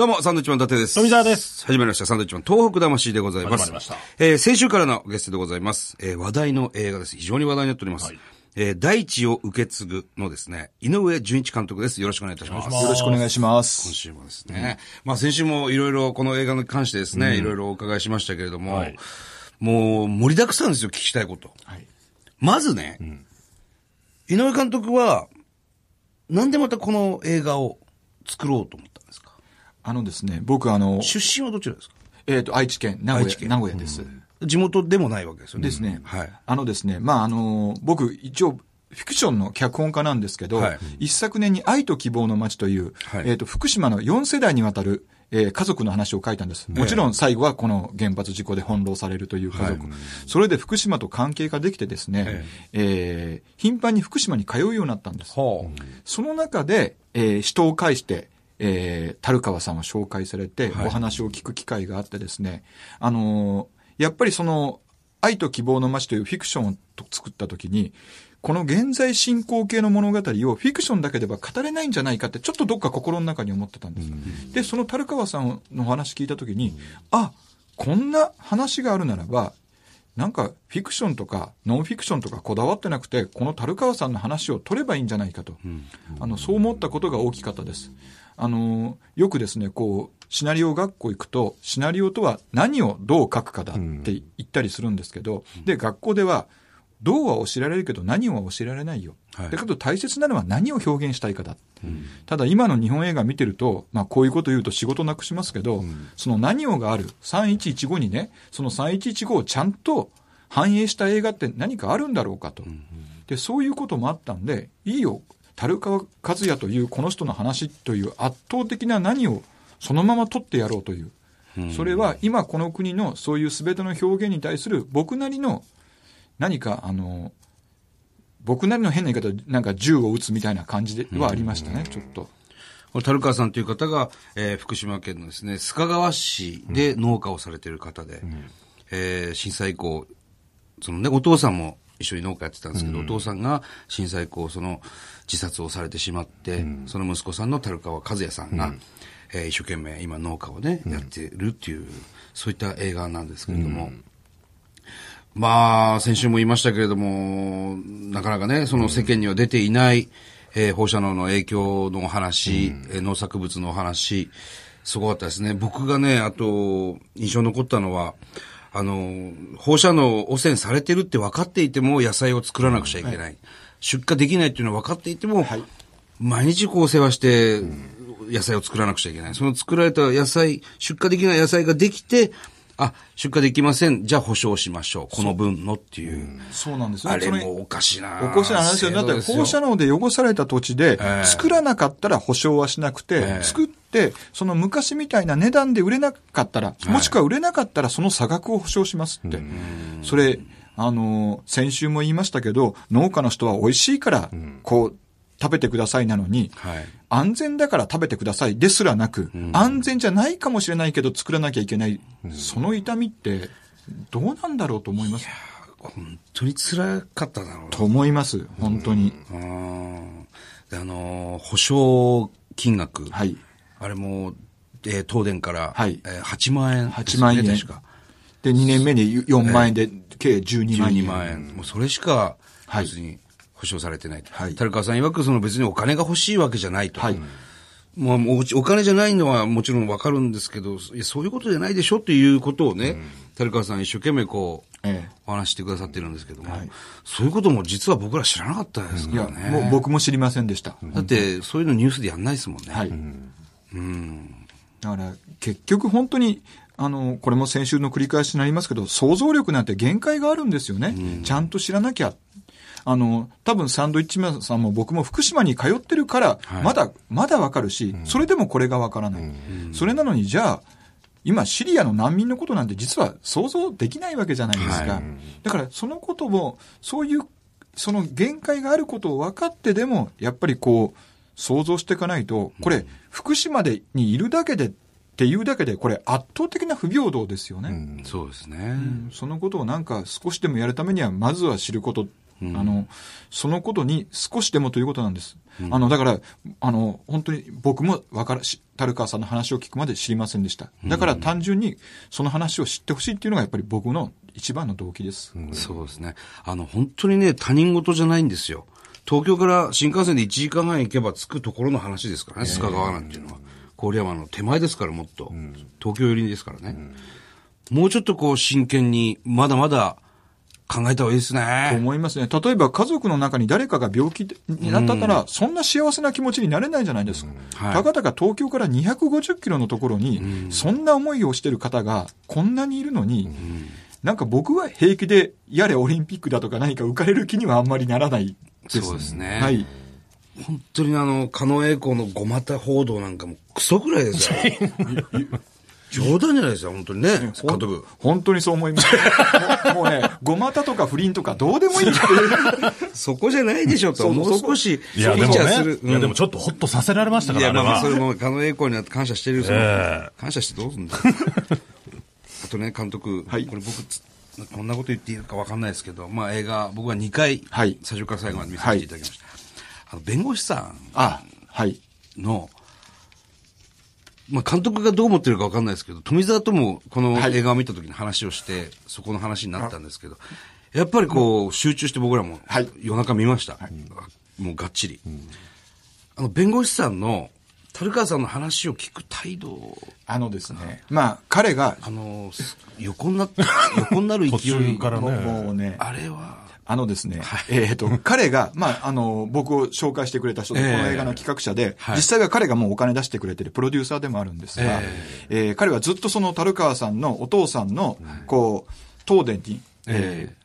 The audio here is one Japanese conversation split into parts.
どうも、サンドウィッチマン伊達です。富澤です。始まりました、サンドウィッチマン東北魂でございます。始まりましたえー先週からのゲストでございます。えー話題の映画です。非常に話題になっております。はいえー大地を受け継ぐのですね、井上純一監督です。よろしくお願いいたします。よろしくお願いします。今週もですね。まあ先週もいろいろこの映画に関してですね、いろいろお伺いしましたけれども、はいもう盛りだくさんですよ、聞きたいこと。はい。まずね、井上監督は、なんでまたこの映画を作ろうと思った？んですかあのですね、僕あの、出身はどちらですか？えっ、と、愛知県、名古屋、名古屋です。地元でもないわけですよね。ですね。はい。あのですね、まああの、僕一応、フィクションの脚本家なんですけど、はい一昨年に愛と希望の街という、はいえっ、と、福島の4世代にわたる、えー家族の話を書いたんです。もちろん最後はこの原発事故で翻弄されるという家族。はいそれで福島と関係ができてですね、えー頻繁に福島に通うようになったんです。はその中で、えー人を介して、えー、樽川さんを紹介されて、はいお話を聞く機会があってですね、あのーやっぱりその、愛と希望の街というフィクションを作った時に、この現在進行形の物語をフィクションだけでは語れないんじゃないかって、ちょっとどっか心の中に思ってたんです。で、その樽川さんのお話聞いた時に、あ、こんな話があるならば、なんかフィクションとかノンフィクションとかこだわってなくて、この樽川さんの話を取ればいいんじゃないかと。あの、そう思ったことが大きかったです。あの、よくですね、こう、シナリオ学校行くと、シナリオとは何をどう書くかだって言ったりするんですけど、で、学校では、どうは教えられるけど何をは教えられないよ。はいだけど大切なのは何を表現したいかだ。ただ今の日本映画見てると、まあこういうこと言うと仕事なくしますけど、その何をがある3115にね、その3115をちゃんと反映した映画って何かあるんだろうかと。で、そういうこともあったんで、いいよ、樽川和也というこの人の話という圧倒的な何をそのまま取ってやろうという。それは今この国のそういう全ての表現に対する僕なりの何かあの、僕なりの変な言い方でなんか銃を撃つみたいな感じではありましたね、ちょっと。この樽川さんという方が、えー福島県のですね、須賀川市で農家をされている方で、えー震災以降、そのね、お父さんも一緒に農家やってたんですけど、お父さんが震災以降、その自殺をされてしまって、その息子さんの樽川和也さんが、えー一生懸命今農家をね、やってるっていう、そういった映画なんですけれども、まあ、先週も言いましたけれども、なかなかね、その世間には出ていない、えー放射能の影響のお話、えー農作物のお話、すごかったですね。僕がね、あと、印象に残ったのは、あの、放射能汚染されてるって分かっていても野菜を作らなくちゃいけない。出荷できないっていうのは分かっていても、毎日こう世話して、野菜を作らなくちゃいけない。その作られた野菜、出荷できない野菜ができて、あ、出荷できません。じゃあ保証しましょう。この分のっていう。そうなんですね。あれもおかしいなおかしな話よ。だって放射能。能で汚された土地でええ、作らなかったら保証はしなくて、ええ作って、その昔みたいな値段で売れなかったら、もしくは売れなかったらその差額を保証しますって。それ、あの、先週も言いましたけど、農家の人は美味しいから、こう、食べてくださいなのに、はい。安全だから食べてくださいですらなく、安全じゃないかもしれないけど作らなきゃいけない、その痛みって、どうなんだろうと思います？本当に辛かっただろうなと思います、本当に。うんであのー保証金額。はい。あれも、えー東電から、はいえー8万円です8よね、万円確か。で、2年目に4万円で、計12万円。12万円。もうそれしか、はい別に保証されてない。はい樽川さん曰く、その別にお金が欲しいわけじゃないと。はいもうもうお金じゃないのはもちろんわかるんですけど、いやそういうことじゃないでしょっていうことをね、樽川さん一生懸命こう、ええお話してくださってるんですけども、はいそういうことも実は僕ら知らなかったですからね。もう僕も知りませんでした。だって、そういうのニュースでやんないですもんね。はい。だから、結局本当に、あの、これも先週の繰り返しになりますけど、想像力なんて限界があるんですよね。ちゃんと知らなきゃ。あの、多分サンドイッチマンさんも僕も福島に通ってるから、はいまだ、まだわかるし、それでもこれがわからない。それなのに、じゃあ、今、シリアの難民のことなんて実は想像できないわけじゃないですか。はいだから、そのことも、そういう、その限界があることを分かってでも、やっぱりこう、想像していかないと、これ、福島でにいるだけでっていうだけで、これ圧倒的な不平等ですよね。そうですね。うんそのことをなんか少しでもやるためには、まずは知ることあの、そのことに少しでもということなんです。あの、だから、あの、本当に僕もわからし、樽川さんの話を聞くまで知りませんでした。だから単純にその話を知ってほしいっていうのがやっぱり僕の一番の動機です。そうですね。あの、本当にね、他人事じゃないんですよ。東京から新幹線で1時間半行けば着くところの話ですからね、須賀川なんていうのは。郡山の手前ですから、もっと。東京寄りですからね。もうちょっとこう真剣に、まだまだ考えた方がいいですとね。思いますね。例えば家族の中に誰かが病気になったたら、そんな幸せな気持ちになれないじゃないですか。はいたかだか東京から250キロのところに、そんな思いをしてる方がこんなにいるのに、なんか僕は平気で、やれオリンピックだとか何か浮かれる気にはあんまりならないです。そうですねはい。本当にあの、狩野英孝のごまた報道なんかもクソくらいですよ。冗談じゃないですよ、本当にね、監督。本当にそう思います。もうね、ごまたとか不倫とかどうでもいい。そこじゃないでしょと、もう少し、いや、でもいや、でもちょっとホッとさせられましたいや、から、あれまあまあ、それは。も、狩野英孝には感謝してる感謝してどうすんだよ あとね、監督、はいこれ僕つ、こんなこと言っていいかわかんないですけど、まあ映画、僕は2回、はい最初から最後まで見させていただきました。あの、弁護士さあ、はい。んの、まあ監督がどう思ってるかわかんないですけど、富澤ともこのはい映画を見た時に話をして、そこの話になったんですけど、やっぱりこう、集中して僕らもはい夜中見ました。もうがっちり。あの、弁護士さんの、樽川さんの話を聞く態度、あのですね、まあ、彼が、あの、す横になっ、横になる勢い。からね。もうね、あれは、あのですね、えっ、と、彼が、まあ、あの、僕を紹介してくれた人で、ええ。この映画の企画者で、はい。実際は彼がもうお金出してくれてるプロデューサーでもあるんですが、ええ。ー彼はずっとその樽川さんのお父さんの、こう、東電に、えー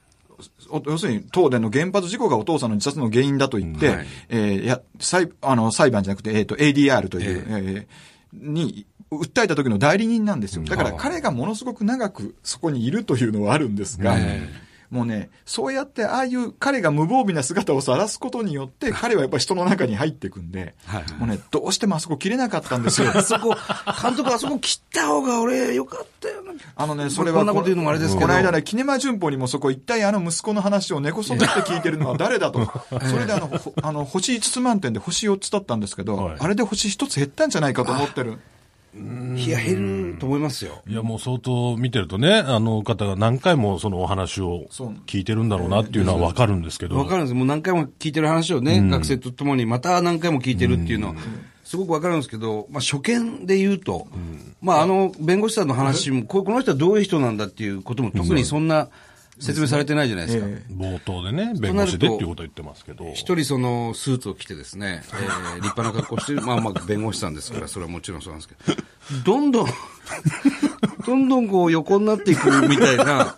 お要するに東電の原発事故がお父さんの自殺の原因だと言って、はい。えーや裁あの裁判じゃなくて、えー、と ADR という、えーに訴えた時の代理人なんですよ。だから彼がものすごく長くそこにいるというのはあるんですが、えもうね、そうやってああいう彼が無防備な姿を晒すことによって、彼はやっぱり人の中に入っていくんで、はいはいもうね、どうしてもあそこ切れなかったんですよ。あそこ、監督あそこ切った方が俺よかったよな。あのね、それはこんなこと言うのもあれですけど。この間ね、キネマ旬報にもそこ一体あの息子の話を根こそって聞いてるのは誰だと。それであの、ほあの、星5つ満点で星4つだったんですけど、はいあれで星1つ減ったんじゃないかと思ってる。いや、減ると思いますよ。いや、もう相当見てるとね、あの方が何回もそのお話を聞いてるんだろうなっていうのはわかるんですけど。わかるんです。もう何回も聞いてる話をね、学生とともにまた何回も聞いてるっていうのは、すごくわかるんですけど、まあ初見で言うと、まああの弁護士さんの話も、ここの人はどういう人なんだっていうことも特にそんな説明されてないじゃないですか。え冒頭でね、弁護士でっていうことを言ってますけど。一人そのスーツを着てですね、えー立派な格好してる、まあまあ弁護士さんですから、それはもちろんそうなんですけど、どんどん、どんどんこう横になっていくみたいな、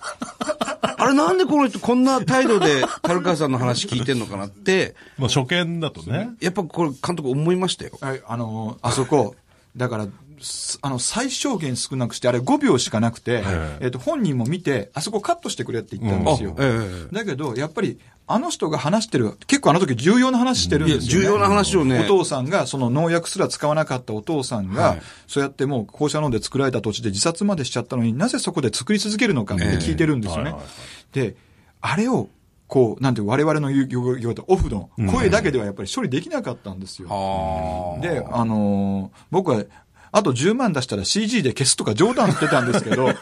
あれなんでこの人こんな態度で樽川さんの話聞いてんのかなって、まあ初見だとね。やっぱこれ監督思いましたよ。はい、あの、あそこ、だから、すあの、最小限少なくして、あれ5秒しかなくて、えっ、と、本人も見て、あそこカットしてくれって言ったんですよ。だけど、やっぱり、あの人が話してる、結構あの時重要な話してるんですよ、ね。重要な話をねお父さんが、その農薬すら使わなかったお父さんが、はいそうやってもう放射能で作られた土地で自殺までしちゃったのになぜそこで作り続けるのかって聞いてるんですよね。で、あれを、こう、なんて我々の言う、言う言うとオフの声だけではやっぱり処理できなかったんですよ。あで、あのー僕は、あと10万出したら CG で消すとか冗談言ってたんですけど、うん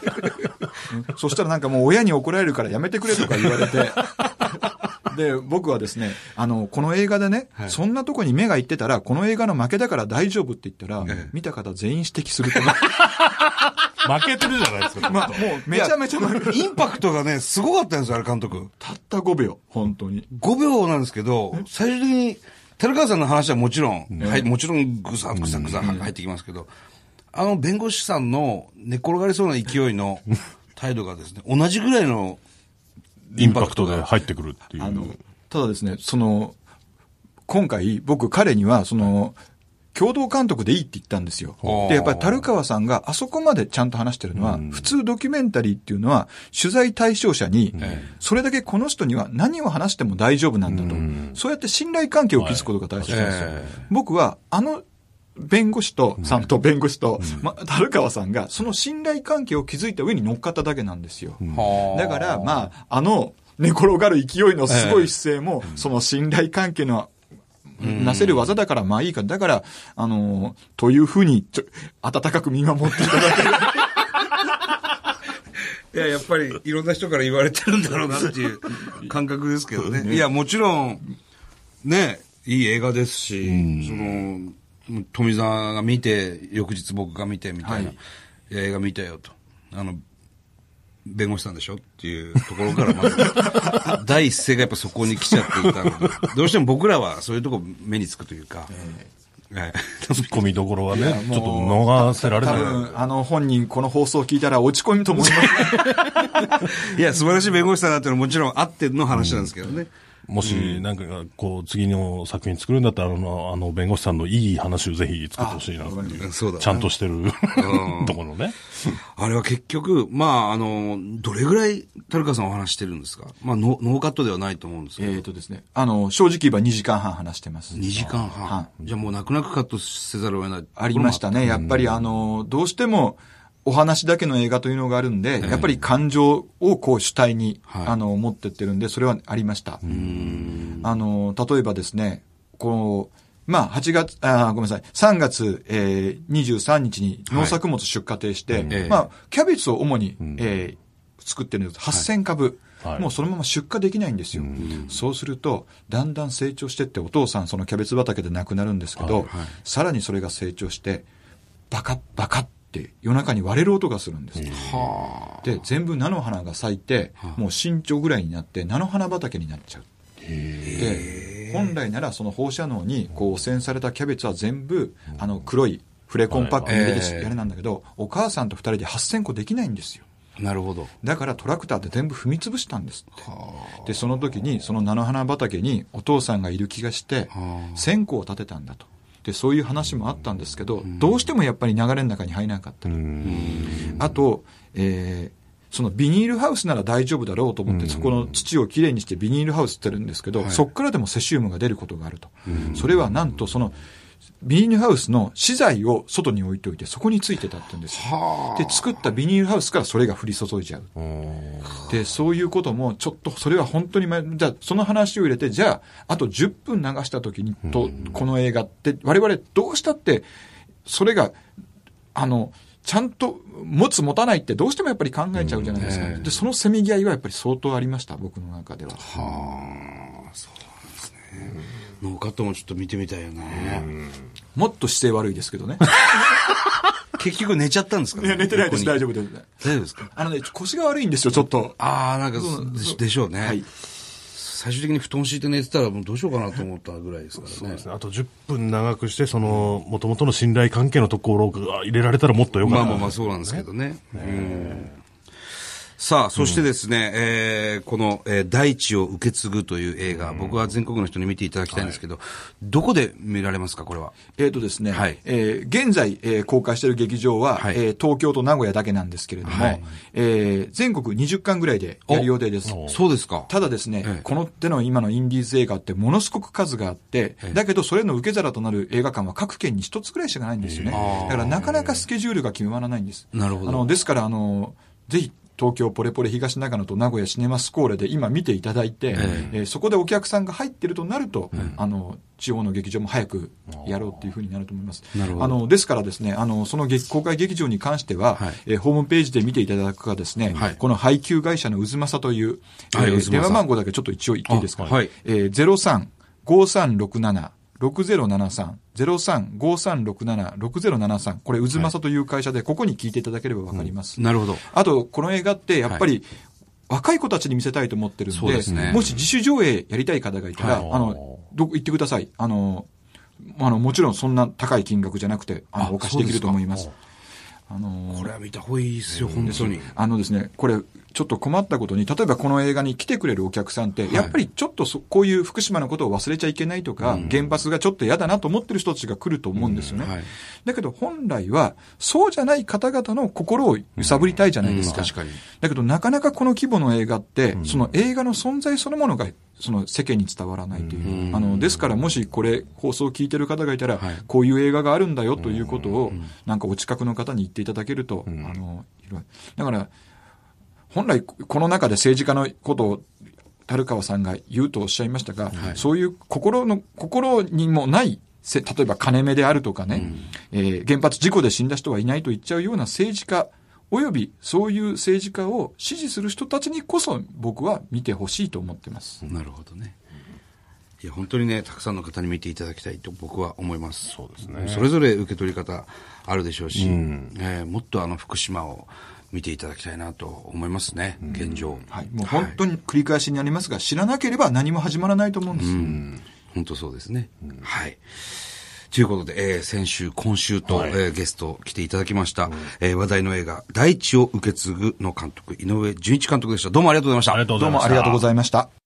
そしたらなんかもう親に怒られるからやめてくれとか言われて、で、僕はですね、あの、この映画でね、はいそんなとこに目が行ってたら、この映画の負けだから大丈夫って言ったら、ええ見た方全員指摘するとね。負けてるじゃないですか。まあ、もうめちゃめちゃインパクトがね、すごかったんですよ、あれ監督。たった5秒、本当に。5秒なんですけど、最終的に、寺川さんの話はもちろん、はい、もちろんぐさぐさぐさ入ってきますけど、あの弁護士さんの寝っ転がりそうな勢いの 態度がですね、同じぐらいのインパクトで入ってくるっていう。ただですね、その、今回僕彼には、その、共同監督でいいって言ったんですよ。で、やっぱり樽川さんがあそこまでちゃんと話してるのは、普通ドキュメンタリーっていうのは、取材対象者に、それだけこの人には何を話しても大丈夫なんだと。そうやって信頼関係を築くことが大切なんですよ。え僕は、あの、弁護士と、さんと弁護士と、ま、樽川さんが、その信頼関係を築いた上に乗っかっただけなんですよ。はあだから、まあ、あの、寝転がる勢いのすごい姿勢も、その信頼関係のなせる技だからまあいいか。だから、あのーというふうに、ちょ、温かく見守っていただける。いや、やっぱりいろんな人から言われてるんだろうなっていう感覚ですけどね。いや、もちろん、ね、いい映画ですし、その、富澤が見て、翌日僕が見てみたいな、はい映画見たよと。あの、弁護士さんでしょっていうところからまず、第一声がやっぱそこに来ちゃっていたので、どうしても僕らはそういうとこ目につくというか、はいツッコミどころはね、ちょっと逃せられない。多分、あの本人、この放送を聞いたら落ち込むと思います。いや、素晴らしい弁護士さんだっていうのはもちろんあっての話なんですけどね。もし、なんか、こう、次の作品作るんだったら、あの、あの弁護士さんのいい話をぜひ作ってほしいなっていう。そうだねちゃんとしてる ところね。あれは結局、まあ、あの、どれぐらい、タルカさんお話してるんですか？まあ、ノノーカットではないと思うんですけど。えっとですね、あの、正直言えば2時間半話してます。2時間半。はじゃあもう泣く泣くカットせざるを得ない。ありましたね。やっぱりあの、どうしても、お話だけの映画というのがあるんで、やっぱり感情をこう主体に、はい。あの、持ってってるんで、それはありました。あの、例えばですね、この、まあ、8月、あーごめんなさい、3月、えー、23日に農作物出荷停して、ええ。まあ、キャベツを主に、えー作ってるんです。8000株。はい。もうそのまま出荷できないんですよ。そうすると、だんだん成長してって、お父さんそのキャベツ畑で亡くなるんですけど、はい。はい。さらにそれが成長して、バカッバカって夜中に割れる音がするんです。で、全部菜の花が咲いて、もう身長ぐらいになって、菜の花畑になっちゃう。で、本来ならその放射能にこう汚染されたキャベツは全部、あの黒いフレコンパックに入れてはいやれなんだけど、お母さんと二人で8000個できないんですよ。なるほど。だからトラクターで全部踏み潰したんですって。で、その時に、その菜の花畑にお父さんがいる気がして、1000個を建てたんだと。で、そういう話もあったんですけど、どうしてもやっぱり流れの中に入らなかった。あと、えーそのビニールハウスなら大丈夫だろうと思って、そこの土をきれいにしてビニールハウスってるんですけど、そこからでもセシウムが出ることがあると。それはなんとその、ビニールハウスの資材を外に置いておいて、そこについてたって言うんですよ。で、作ったビニールハウスからそれが降り注いじゃう。で、そういうことも、ちょっと、それは本当に前、じゃあ、その話を入れて、じゃあ、あと10分流した時に、と、この映画って、我々どうしたって、それが、あの、ちゃんと持つ持たないってどうしてもやっぱり考えちゃうじゃないですか。で、そのせめぎ合いはやっぱり相当ありました、僕の中では。ノーカットもちょっと見てみたいよね。もっと姿勢悪いですけどね。結局寝ちゃったんですかいや、寝てないです、大丈夫。夫です。大丈夫ですか？あのね、腰が悪いんですよ、ちょっと。ああ、なんかでしでしょうね。はい。最終的に布団敷いて寝てたらもうどうしようかなと思ったぐらいですからね。そうですね。あと10分長くして、その、もともとの信頼関係のところが入れられたらもっとよかった。まあまあまあそうなんですけどね。うんさあ、そしてですね、えーこの、えー大地を受け継ぐという映画、僕は全国の人に見ていただきたいんですけど、どこで見られますか、これは？えっ、とですね、はいえー現在、えー公開している劇場は、はいえー東京と名古屋だけなんですけれども、はいえー全国20巻ぐらいでやる予定です。そうですか。ただですね、ええこの手の今のインディーズ映画ってものすごく数があって、だけどそれの受け皿となる映画館は各県に一つぐらいしかないんですよね。だからなかなかスケジュールが決まらないんです。なるほどあのですから、あの、ぜひ、東京ポレポレ東長野と名古屋シネマスコーレで今見ていただいて、ええ。ーそこでお客さんが入ってるとなると、あの、地方の劇場も早くやろうっていうふうになると思います。なるほど。あの、ですからですね、あの、その劇公開劇場に関しては、はい。えーホームページで見ていただくかですね、はい。この配給会社の渦政という、はいえー電話番号だけちょっと一応言っていいですか、あはい。えー、03-5367 6073、03-5367、6073。これ、渦政という会社で、ここに聞いていただければわかります。なるほど。あと、この映画って、やっぱり、若い子たちに見せたいと思ってるんで、ですねもし自主上映やりたい方がいたら、はいあの、どこ行ってください。あの、あの、もちろんそんな高い金額じゃなくて、あの、あお貸しできると思います。あのこれは見た方がいいですよ、本当に。あのですね、これ、ちょっと困ったことに、例えばこの映画に来てくれるお客さんって、やっぱりちょっとそこういう福島のことを忘れちゃいけないとか、原発がちょっと嫌だなと思ってる人たちが来ると思うんですよね。うんはいだけど本来は、そうじゃない方々の心を揺さぶりたいじゃないですか。うん確かにだけどなかなかこの規模の映画って、その映画の存在そのものが、その世間に伝わらないという。あの、ですからもしこれ、放送を聞いてる方がいたら、はい。こういう映画があるんだよということを、なんかお近くの方に言っていただけると、あの。だから、本来この中で政治家のことを樽川さんが言うとおっしゃいましたが、そういう心の、心にもないせ例えば金目であるとかね、えー原発事故で死んだ人はいないと言っちゃうような政治家、およびそういう政治家を支持する人たちにこそ僕は見てほしいと思ってます。なるほどね。いや、本当にね、たくさんの方に見ていただきたいと僕は思います。そうですねそれぞれ受け取り方あるでしょうし、えーもっとあの福島を見ていただきたいなと思いますね、現状。はい。もう本当に繰り返しになりますが、知らなければ何も始まらないと思うんです。本当そうですね。はい。ということで、えー先週、今週と、はいえーゲスト来ていただきました、えー話題の映画、大地を受け継ぐの監督、井上純一監督でした。どうもありがとうございました。ありがとうございました。どうもありがとうございました。